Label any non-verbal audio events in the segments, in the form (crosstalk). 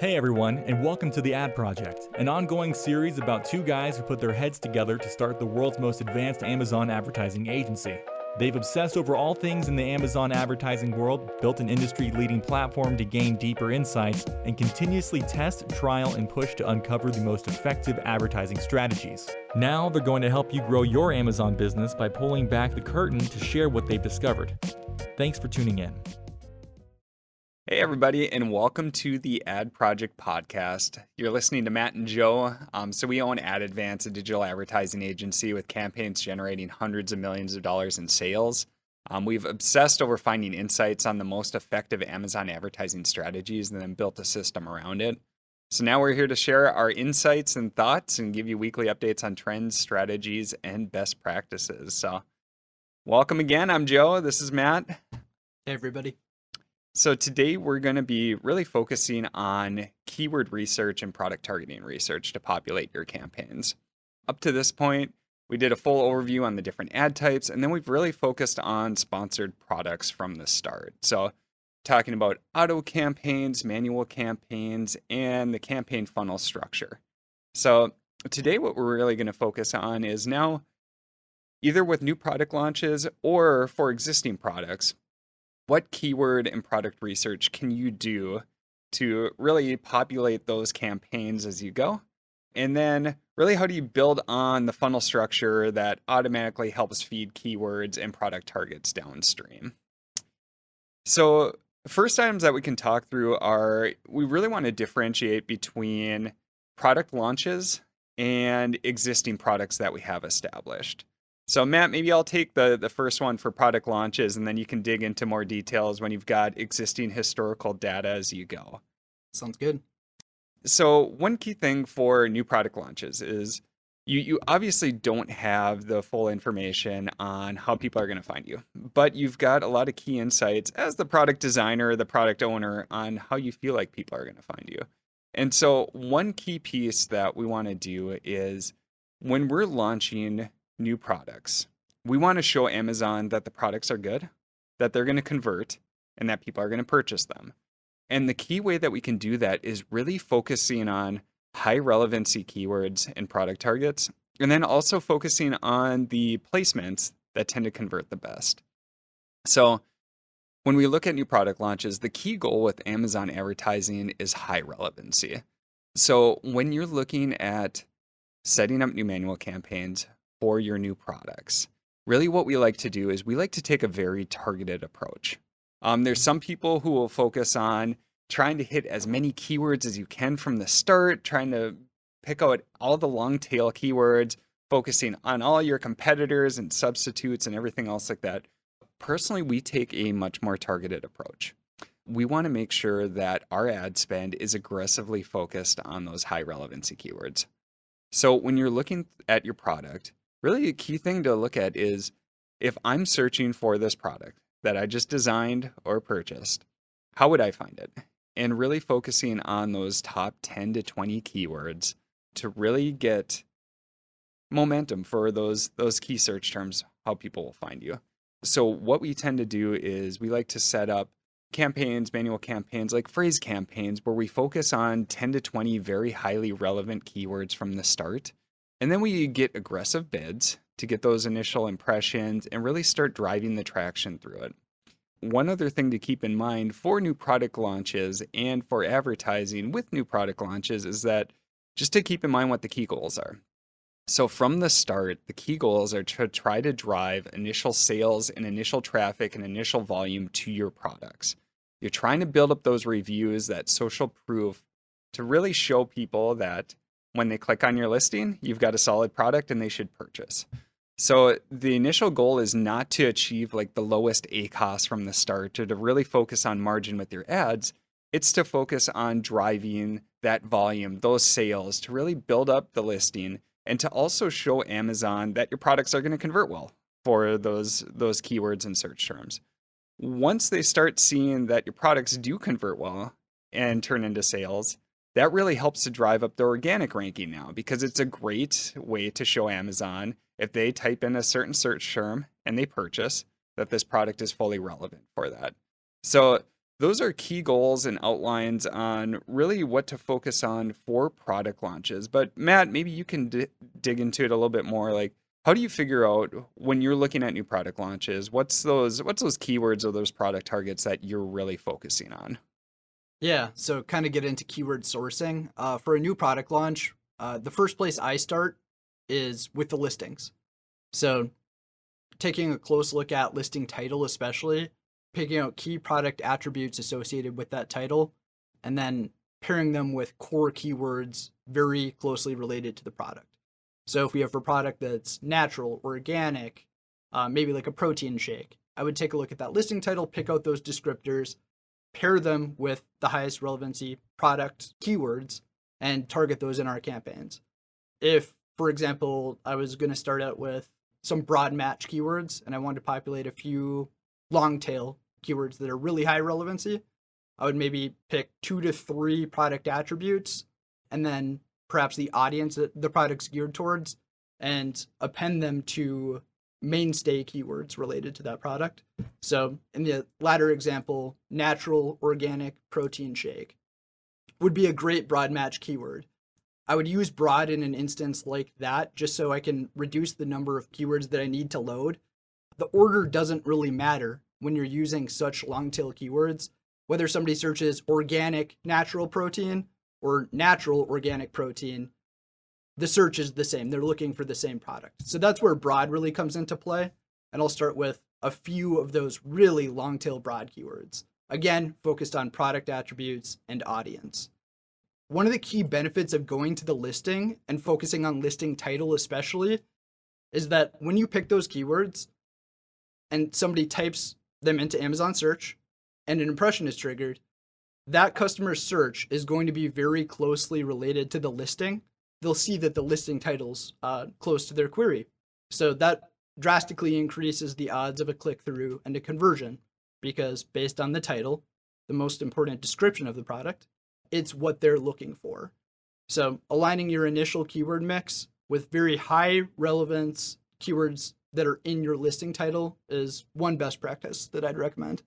Hey everyone, and welcome to The Ad Project, an ongoing series about two guys who put their heads together to start the world's most advanced Amazon advertising agency. They've obsessed over all things in the Amazon advertising world, built an industry leading platform to gain deeper insights, and continuously test, trial, and push to uncover the most effective advertising strategies. Now they're going to help you grow your Amazon business by pulling back the curtain to share what they've discovered. Thanks for tuning in. Hey, everybody, and welcome to the Ad Project Podcast. You're listening to Matt and Joe. Um, so, we own Ad Advance, a digital advertising agency with campaigns generating hundreds of millions of dollars in sales. Um, we've obsessed over finding insights on the most effective Amazon advertising strategies and then built a system around it. So, now we're here to share our insights and thoughts and give you weekly updates on trends, strategies, and best practices. So, welcome again. I'm Joe. This is Matt. Hey, everybody. So, today we're going to be really focusing on keyword research and product targeting research to populate your campaigns. Up to this point, we did a full overview on the different ad types, and then we've really focused on sponsored products from the start. So, talking about auto campaigns, manual campaigns, and the campaign funnel structure. So, today, what we're really going to focus on is now either with new product launches or for existing products what keyword and product research can you do to really populate those campaigns as you go? And then, really, how do you build on the funnel structure that automatically helps feed keywords and product targets downstream? So, first items that we can talk through are we really want to differentiate between product launches and existing products that we have established. So Matt, maybe I'll take the the first one for product launches and then you can dig into more details when you've got existing historical data as you go. Sounds good. So one key thing for new product launches is you you obviously don't have the full information on how people are going to find you, but you've got a lot of key insights as the product designer, the product owner on how you feel like people are going to find you. And so one key piece that we want to do is when we're launching new products. We want to show Amazon that the products are good, that they're going to convert, and that people are going to purchase them. And the key way that we can do that is really focusing on high relevancy keywords and product targets, and then also focusing on the placements that tend to convert the best. So, when we look at new product launches, the key goal with Amazon advertising is high relevancy. So, when you're looking at setting up new manual campaigns, for your new products. Really, what we like to do is we like to take a very targeted approach. Um, there's some people who will focus on trying to hit as many keywords as you can from the start, trying to pick out all the long tail keywords, focusing on all your competitors and substitutes and everything else like that. Personally, we take a much more targeted approach. We want to make sure that our ad spend is aggressively focused on those high relevancy keywords. So when you're looking at your product, really a key thing to look at is if I'm searching for this product that I just designed or purchased, how would I find it? And really focusing on those top 10 to 20 keywords to really get momentum for those those key search terms how people will find you. So what we tend to do is we like to set up campaigns, manual campaigns, like phrase campaigns where we focus on 10 to 20 very highly relevant keywords from the start and then we get aggressive bids to get those initial impressions and really start driving the traction through it. One other thing to keep in mind for new product launches and for advertising with new product launches is that just to keep in mind what the key goals are. So, from the start, the key goals are to try to drive initial sales and initial traffic and initial volume to your products. You're trying to build up those reviews, that social proof to really show people that when they click on your listing, you've got a solid product and they should purchase. So the initial goal is not to achieve like the lowest ACOS from the start or to really focus on margin with your ads. It's to focus on driving that volume, those sales, to really build up the listing and to also show Amazon that your products are going to convert well for those those keywords and search terms. Once they start seeing that your products do convert well and turn into sales, that really helps to drive up the organic ranking now because it's a great way to show Amazon if they type in a certain search term and they purchase that this product is fully relevant for that. So those are key goals and outlines on really what to focus on for product launches. But Matt, maybe you can d- dig into it a little bit more. Like, how do you figure out when you're looking at new product launches? What's those what's those keywords or those product targets that you're really focusing on? Yeah, so kind of get into keyword sourcing. Uh, for a new product launch, uh, the first place I start is with the listings. So, taking a close look at listing title, especially, picking out key product attributes associated with that title, and then pairing them with core keywords very closely related to the product. So, if we have a product that's natural, organic, uh, maybe like a protein shake, I would take a look at that listing title, pick out those descriptors, pair them with the highest relevancy product keywords, and target those in our campaigns. If, for example, I was going to start out with some broad match keywords and I wanted to populate a few long tail keywords that are really high relevancy, I would maybe pick two to three product attributes and then perhaps the audience that the product's geared towards and append them to mainstay keywords related to that product. So, in the latter example, natural organic protein shake would be a great broad match keyword. I would use broad in an instance like that just so I can reduce the number of keywords that I need to load. The order doesn't really matter when you're using such long tail keywords, whether somebody searches organic natural protein or natural organic protein, the search is the same. They're looking for the same product. So that's where broad really comes into play. And I'll start with a few of those really long tail broad keywords. Again, focused on product attributes and audience. One of the key benefits of going to the listing and focusing on listing title, especially, is that when you pick those keywords and somebody types them into Amazon search and an impression is triggered, that customer's search is going to be very closely related to the listing. They'll see that the listing title's uh, close to their query. So that drastically increases the odds of a click through and a conversion because based on the title, the most important description of the product, it's what they're looking for. So aligning your initial keyword mix with very high relevance keywords that are in your listing title is one best practice that I'd recommend.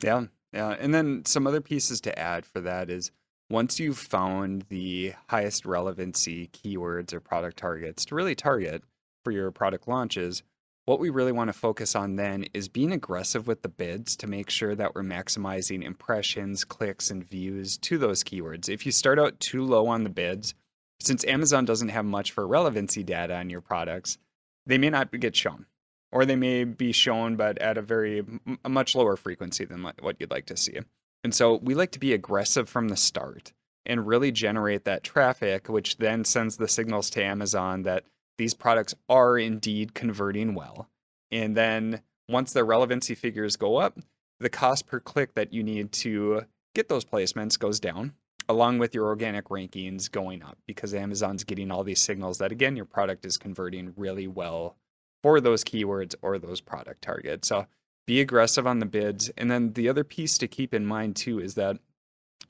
Yeah, yeah. And then some other pieces to add for that is once you've found the highest relevancy keywords or product targets to really target for your product launches, what we really want to focus on then is being aggressive with the bids to make sure that we're maximizing impressions, clicks, and views to those keywords. If you start out too low on the bids, since Amazon doesn't have much for relevancy data on your products, they may not get shown or they may be shown but at a very a much lower frequency than what you'd like to see and so we like to be aggressive from the start and really generate that traffic which then sends the signals to amazon that these products are indeed converting well and then once their relevancy figures go up the cost per click that you need to get those placements goes down along with your organic rankings going up because Amazon's getting all these signals that again your product is converting really well for those keywords or those product targets. So be aggressive on the bids. And then the other piece to keep in mind too is that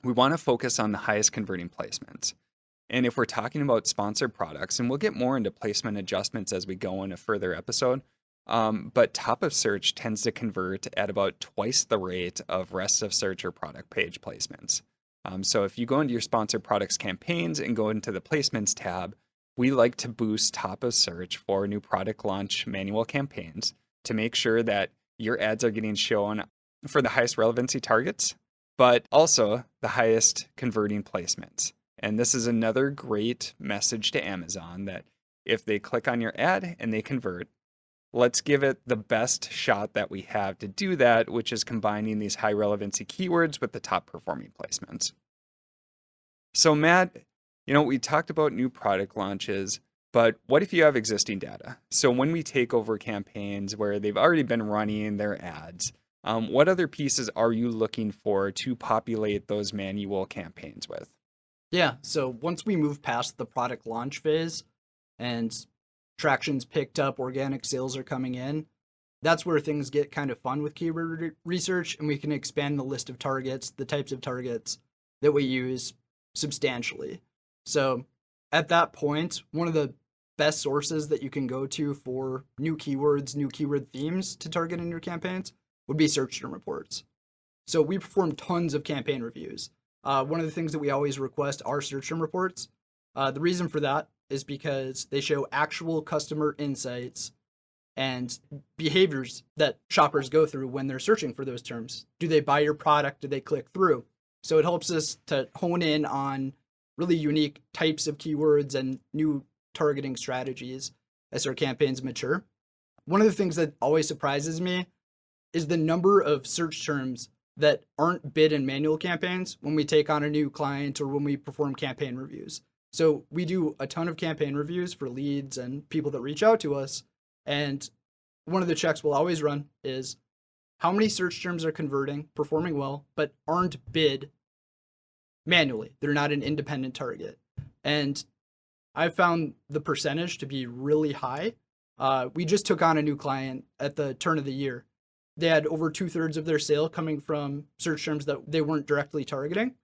we want to focus on the highest converting placements. And if we're talking about sponsored products, and we'll get more into placement adjustments as we go in a further episode, um, but top of search tends to convert at about twice the rate of rest of search or product page placements. Um, so if you go into your sponsored products campaigns and go into the placements tab, we like to boost top of search for new product launch manual campaigns to make sure that your ads are getting shown for the highest relevancy targets, but also the highest converting placements. And this is another great message to Amazon that if they click on your ad and they convert, let's give it the best shot that we have to do that, which is combining these high relevancy keywords with the top performing placements. So, Matt, you know, we talked about new product launches, but what if you have existing data? So, when we take over campaigns where they've already been running their ads, um, what other pieces are you looking for to populate those manual campaigns with? Yeah, so once we move past the product launch phase and traction's picked up, organic sales are coming in. That's where things get kind of fun with keyword research, and we can expand the list of targets, the types of targets that we use substantially. So at that point, one of the best sources that you can go to for new keywords, new keyword themes to target in your campaigns would be search term reports. So we perform tons of campaign reviews. Uh, one of the things that we always request are search term reports. Uh, the reason for that is because they show actual customer insights and behaviors that shoppers go through when they're searching for those terms. Do they buy your product? Do they click through? So it helps us to hone in on really unique types of keywords and new targeting strategies as our campaigns mature. One of the things that always surprises me is the number of search terms that aren't bid in manual campaigns when we take on a new client or when we perform campaign reviews. So we do a ton of campaign reviews for leads and people that reach out to us. And one of the checks we'll always run is how many search terms are converting, performing well, but aren't bid manually. They're not an independent target. And I found the percentage to be really high. Uh, we just took on a new client at the turn of the year. They had over two thirds of their sale coming from search terms that they weren't directly targeting.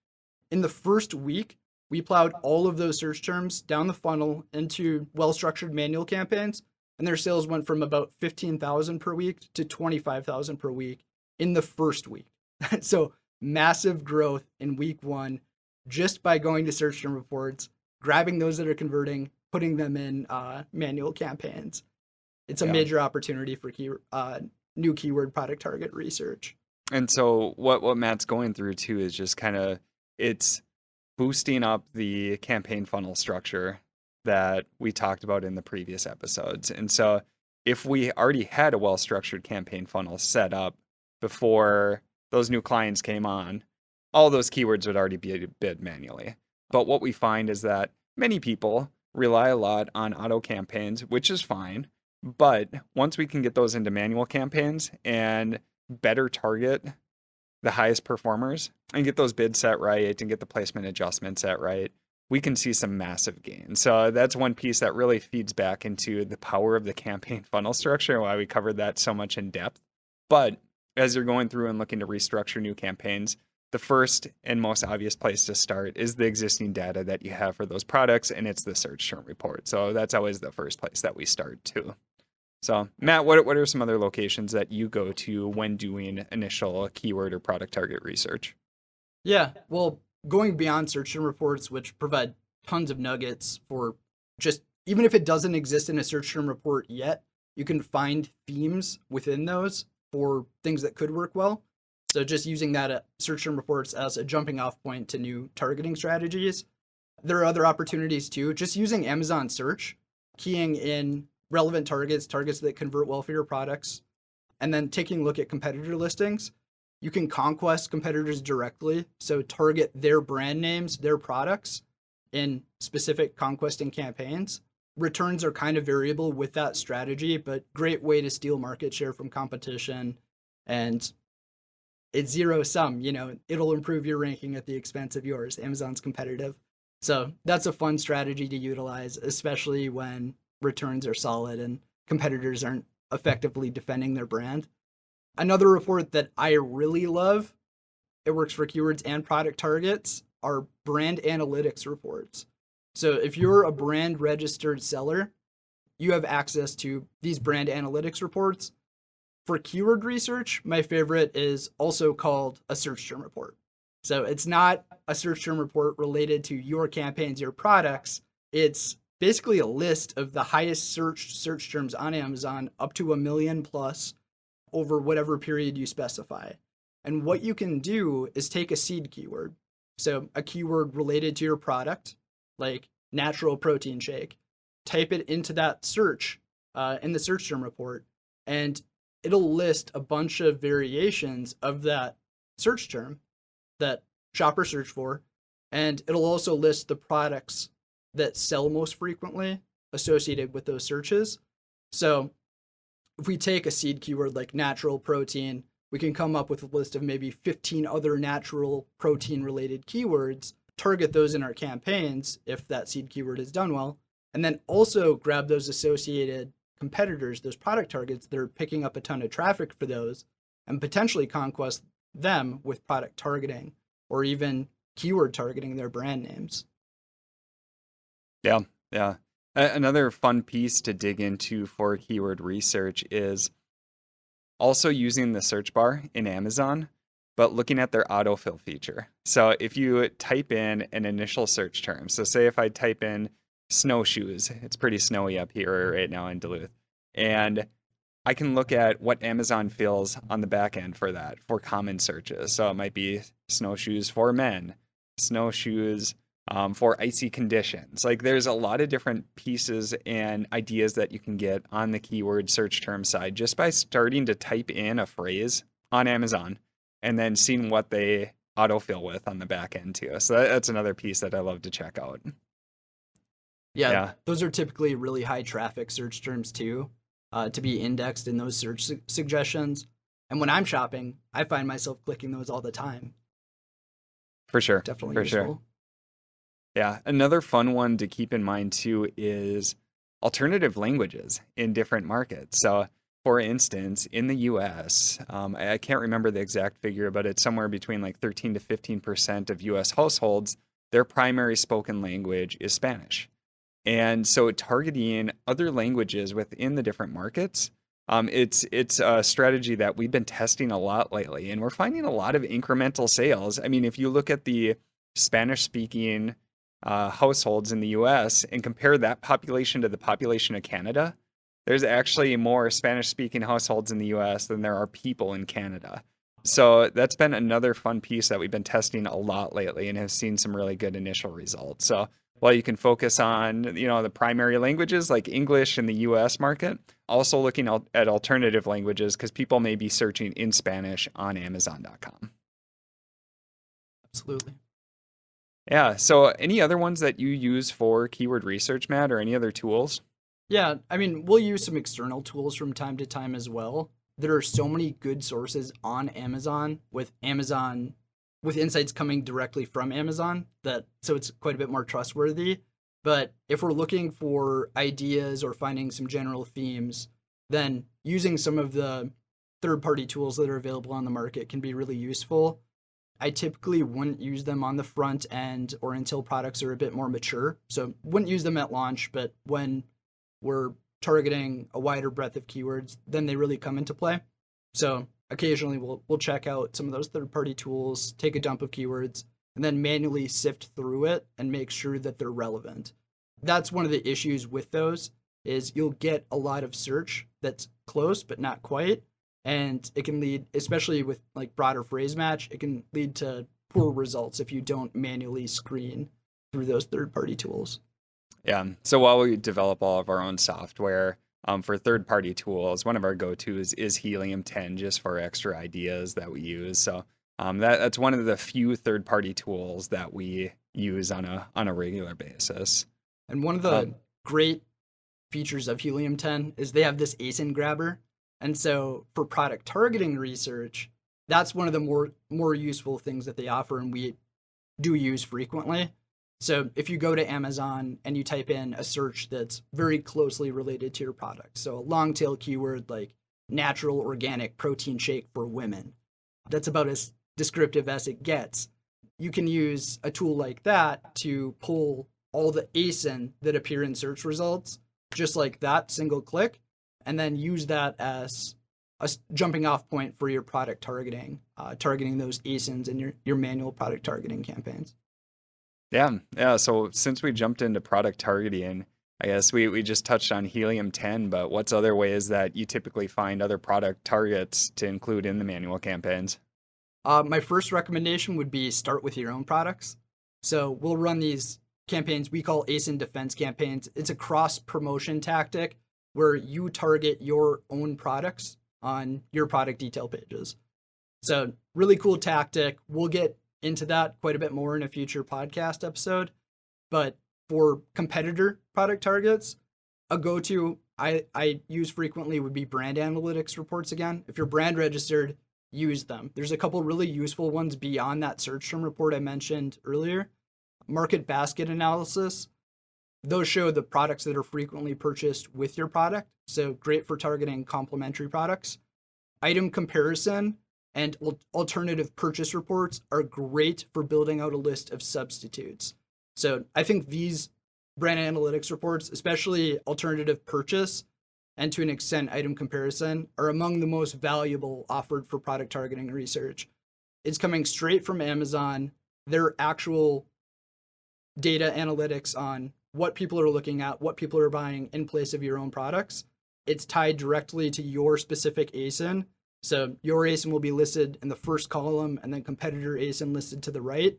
In the first week, we plowed all of those search terms down the funnel into well structured manual campaigns, and their sales went from about 15,000 per week to 25,000 per week in the first week. (laughs) so, massive growth in week one just by going to search term reports, grabbing those that are converting, putting them in uh, manual campaigns. It's a yeah. major opportunity for key, uh, new keyword product target research. And so, what what Matt's going through too is just kind of it's boosting up the campaign funnel structure that we talked about in the previous episodes. And so, if we already had a well structured campaign funnel set up before those new clients came on, all those keywords would already be bid manually. But what we find is that many people rely a lot on auto campaigns, which is fine. But once we can get those into manual campaigns and better target the highest performers and get those bids set right and get the placement adjustments set right, we can see some massive gains. So that's one piece that really feeds back into the power of the campaign (laughs) funnel structure why we covered that so much in depth. But as you're going through and looking to restructure new campaigns, the first and most obvious place to start is the existing data that you have for those products, and it's the search term report. So that's always the first place that we start too. So, Matt, what what are some other locations that you go to when doing initial keyword or product target research? Yeah, well, going beyond search term reports, which provide tons of nuggets for just even if it doesn't exist in a search term report yet, you can find themes within those for things that could work well. So just using that uh, search term reports as a jumping off point to new targeting strategies. There are other opportunities too. Just using Amazon search, keying in relevant targets, targets that convert well for your products, and then taking a look at competitor listings. You can conquest competitors directly, so target their brand names, their products in specific conquesting campaigns. Returns are kind of variable with that strategy, but great way to steal market share from competition and it's zero sum, you know, it'll improve your ranking at the expense of yours. Amazon's competitive. So that's a fun strategy to utilize, especially when returns are solid and competitors aren't effectively defending their brand. Another report that I really love, it works for keywords and product targets, are brand analytics reports. So if you're a brand registered seller, you have access to these brand analytics reports. For keyword research, my favorite is also called a search term report. So it's not a search term report related to your campaigns, your products. It's basically a list of the highest searched search terms on Amazon up to a million plus over whatever period you specify. And what you can do is take a seed keyword, so a keyword related to your product, like natural protein shake, type it into that search uh, in the search term report, and it'll list a bunch of variations of that search term that shoppers search for, and it'll also list the products that sell most frequently associated with those searches. So if we take a seed keyword like natural protein, we can come up with a list of maybe 15 other natural protein related keywords, target those in our campaigns if that seed keyword is done well, and then also grab those associated competitors, those product targets that are picking up a ton of traffic for those, and potentially conquest them with product targeting or even keyword targeting their brand names. Yeah, yeah. Another fun piece to dig into for keyword research is also using the search bar in Amazon but looking at their autofill feature. So if you type in an initial search term, so say if I type in snowshoes, it's pretty snowy up here right now in Duluth, and I can look at what Amazon fills on the back end for that for common searches. So it might be snowshoes for men, snowshoes um, for icy conditions. Like there's a lot of different pieces and ideas that you can get on the keyword search term side just by starting to type in a phrase on Amazon and then seeing what they autofill with on the back end too. So that's another piece that I love to check out. Yeah, yeah, those are typically really high traffic search terms too uh, to be indexed in those search su- suggestions. And when I'm shopping, I find myself clicking those all the time. For sure. Definitely For useful. sure. Yeah. Another fun one to keep in mind too is alternative languages in different markets. So, for instance, in the US, um, I can't remember the exact figure, but it's somewhere between like 13 to 15% of US households, their primary spoken language is Spanish. And so targeting other languages within the different markets, um, it's it's a strategy that we've been testing a lot lately, and we're finding a lot of incremental sales. I mean, if you look at the Spanish-speaking uh, households in the U.S. and compare that population to the population of Canada, there's actually more Spanish-speaking households in the U.S. than there are people in Canada. So that's been another fun piece that we've been testing a lot lately, and have seen some really good initial results. So while you can focus on you know the primary languages like english in the us market also looking at alternative languages because people may be searching in spanish on amazon.com absolutely. Yeah so any other ones that you use for keyword research matt or any other tools? Yeah i mean we'll use some external tools from time to time as well. There are so many good sources on amazon with amazon with insights coming directly from Amazon that so it's quite a bit more trustworthy. But if we're looking for ideas or finding some general themes, then using some of the third party tools that are available on the market can be really useful. I typically wouldn't use them on the front end or until products are a bit more mature. So wouldn't use them at launch, but when we're targeting a wider breadth of keywords, then they really come into play. So occasionally we'll we'll check out some of those third party tools, take a dump of keywords, and then manually sift through it and make sure that they're relevant. That's one of the issues with those is you'll get a lot of search that's close but not quite and it can lead especially with like broader phrase match it can lead to poor results if you don't manually screen through those third party tools yeah so while we develop all of our own software um, for third party tools, one of our go tos is Helium 10 just for extra ideas that we use. So um, that, that's one of the few third party tools that we use on a, on a regular basis. And one of the um, great features of Helium 10 is they have this ASIN grabber. And so for product targeting research, that's one of the more more useful things that they offer and we do use frequently. So if you go to Amazon and you type in a search that's very closely related to your product, so a long tail keyword like natural organic protein shake for women, that's about as descriptive as it gets. You can use a tool like that to pull all the ASIN that appear in search results, just like that single click, and then use that as a jumping off point for your product targeting, uh, targeting those ASINs in your, your manual product targeting campaigns. Yeah, yeah. So since we jumped into product targeting, I guess we, we just touched on helium 10, but what's other ways that you typically find other product targets to include in the manual campaigns? Uh, my first recommendation would be start with your own products. So we'll run these campaigns we call ASIN defense campaigns. It's a cross promotion tactic where you target your own products on your product detail pages. So really cool tactic. We'll get into that quite a bit more in a future podcast episode. But for competitor product targets, a go to I, I use frequently would be brand analytics reports again. If you're brand registered, use them. There's a couple really useful ones beyond that search term report I mentioned earlier. Market basket analysis. Those show the products that are frequently purchased with your product. So great for targeting complementary products. Item comparison and alternative purchase reports are great for building out a list of substitutes. So I think these brand analytics reports, especially alternative purchase and to an extent item comparison, are among the most valuable offered for product targeting research. It's coming straight from Amazon, their actual data analytics on what people are looking at, what people are buying in place of your own products. It's tied directly to your specific ASIN. So your ASIN will be listed in the first column and then competitor ASIN listed to the right.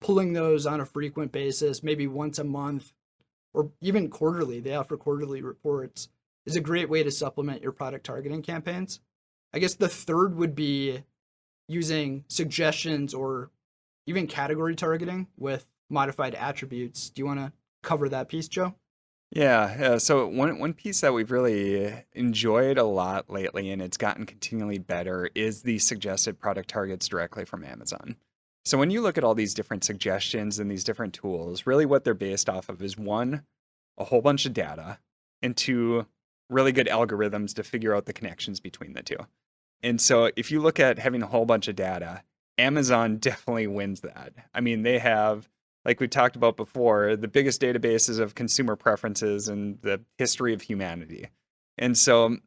Pulling those on a frequent basis, maybe once a month or even quarterly, they offer quarterly reports, is a great way to supplement your product targeting campaigns. I guess the third would be using suggestions or even category targeting with modified attributes. Do you want to cover that piece, Joe? Yeah, yeah. So one one piece that we've really enjoyed a lot lately, and it's gotten continually better, is the suggested product targets directly from Amazon. So when you look at all these different suggestions and these different tools, really what they're based off of is one, a whole bunch of data, and two, really good algorithms to figure out the connections between the two. And so if you look at having a whole bunch of data, Amazon (laughs) definitely wins that. I mean, they have like we talked about before, the biggest databases of consumer preferences and the history of humanity. And so um,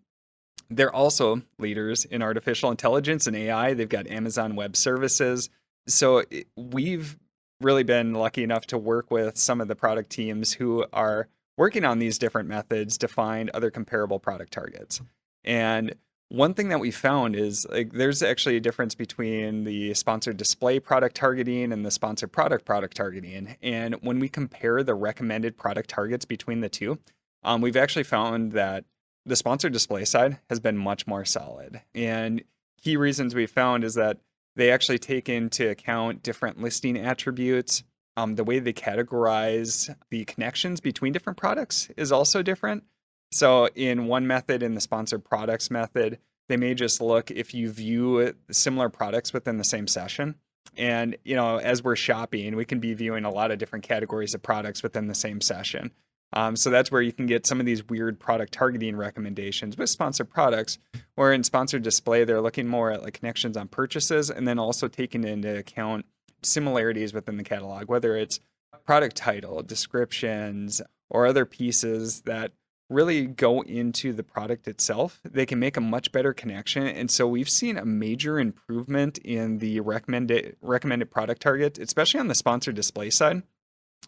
they're also leaders in artificial intelligence and AI. They've got Amazon Web Services. So we've really been lucky enough to work with some of the product teams who are working on these different methods to find other comparable product targets. And one thing that we found is like there's actually a difference between the sponsored display product targeting and the sponsored product product targeting. And when we compare the recommended product targets between the two, um, we've actually found that the sponsored display side has been much more solid. And key reasons we found is that they actually take into account different listing attributes. Um, the way they categorize the connections between different products is also different. So in one method, in the sponsored products method, they may just look if you view similar products within the same session. And, you know, as we're shopping, we can be viewing a lot of different categories of products within the same session. Um, so that's where you can get some of these weird product targeting recommendations with sponsored products, or in sponsored display, they're looking more at like connections on purchases and then also taking into account similarities within the catalog, whether it's product title, descriptions, or other pieces that really go into the product itself, they can make a much better connection. And so we've seen a major improvement in the recommended recommended product target, especially on the sponsored display side.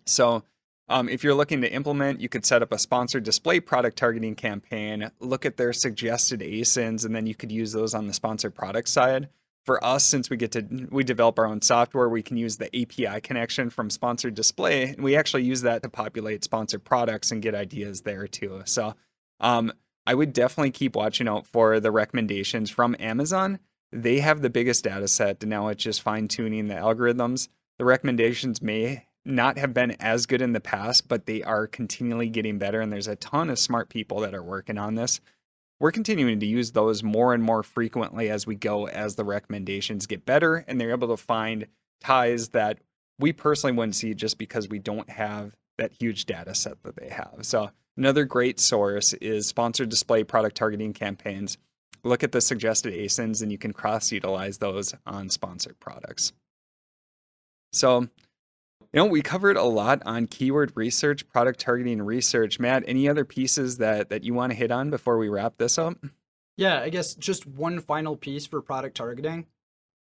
So um, if you're looking to implement, you could set up a sponsored display product targeting campaign, look at their suggested ASINs, and then you could use those on the sponsored product side for us since we get to we develop our own software we can use the api connection from sponsored display and we actually use that to populate sponsored products and get ideas there too. So um, i would definitely keep watching out for the recommendations from amazon. They have the biggest data set and now it's just fine tuning the algorithms. The recommendations may not have been as good in the past but they are continually getting better and there's a ton of smart people that are working on this we're continuing to use those more and more frequently as we go as the recommendations get better and they're able to find ties that we personally wouldn't see just because we don't have that huge data set that they have. So another great source is sponsored display product targeting campaigns. Look at the suggested ASINs and you can cross utilize those on sponsored products. So you know, we covered a lot on keyword research, product targeting research. Matt, any other pieces that that you want to hit on before we wrap this up? Yeah, I guess just one final piece for product targeting.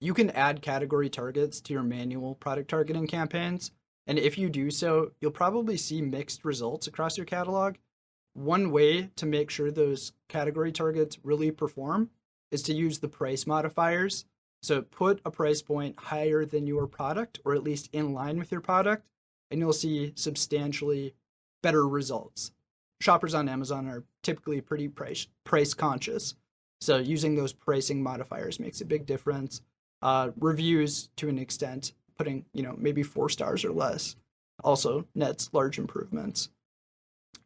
You can add category targets to your manual product targeting campaigns. And if you do so, you'll probably see mixed results across your catalog. One way to make sure those category targets really perform is to use the price modifiers so put a price point higher than your product, or at least in line with your product, and you'll see substantially better results. Shoppers on Amazon are typically pretty price price conscious, so using those pricing modifiers makes a big difference. Uh, reviews, to an extent, putting you know maybe four stars or less, also nets large improvements.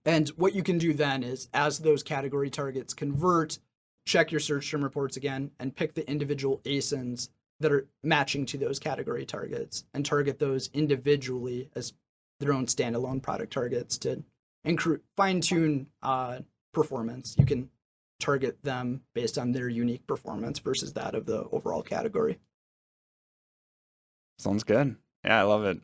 And what you can do then is, as those category targets convert, check your search term reports again and pick the individual ASINs that are matching to those category targets and target those individually as their own standalone product targets to incre- fine tune uh, performance. You can target them based on their unique performance versus that of the overall category. Sounds good. Yeah, I love it.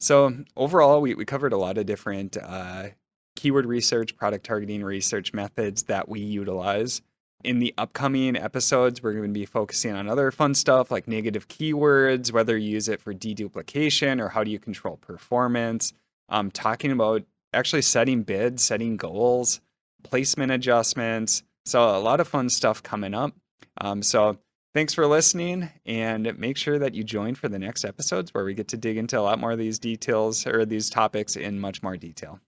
So overall, we, we covered a lot of different uh, keyword research, product targeting research methods that we utilize. in the upcoming episodes, we're going to be focusing on other fun stuff like negative keywords, whether you use it for deduplication or how do you control performance. Um, talking about actually setting bids, setting goals, placement adjustments. So, a lot of fun stuff coming up. Um, so, thanks for listening and make sure that you join for the next episodes where we get to dig into a lot more of these details or these topics in much more detail.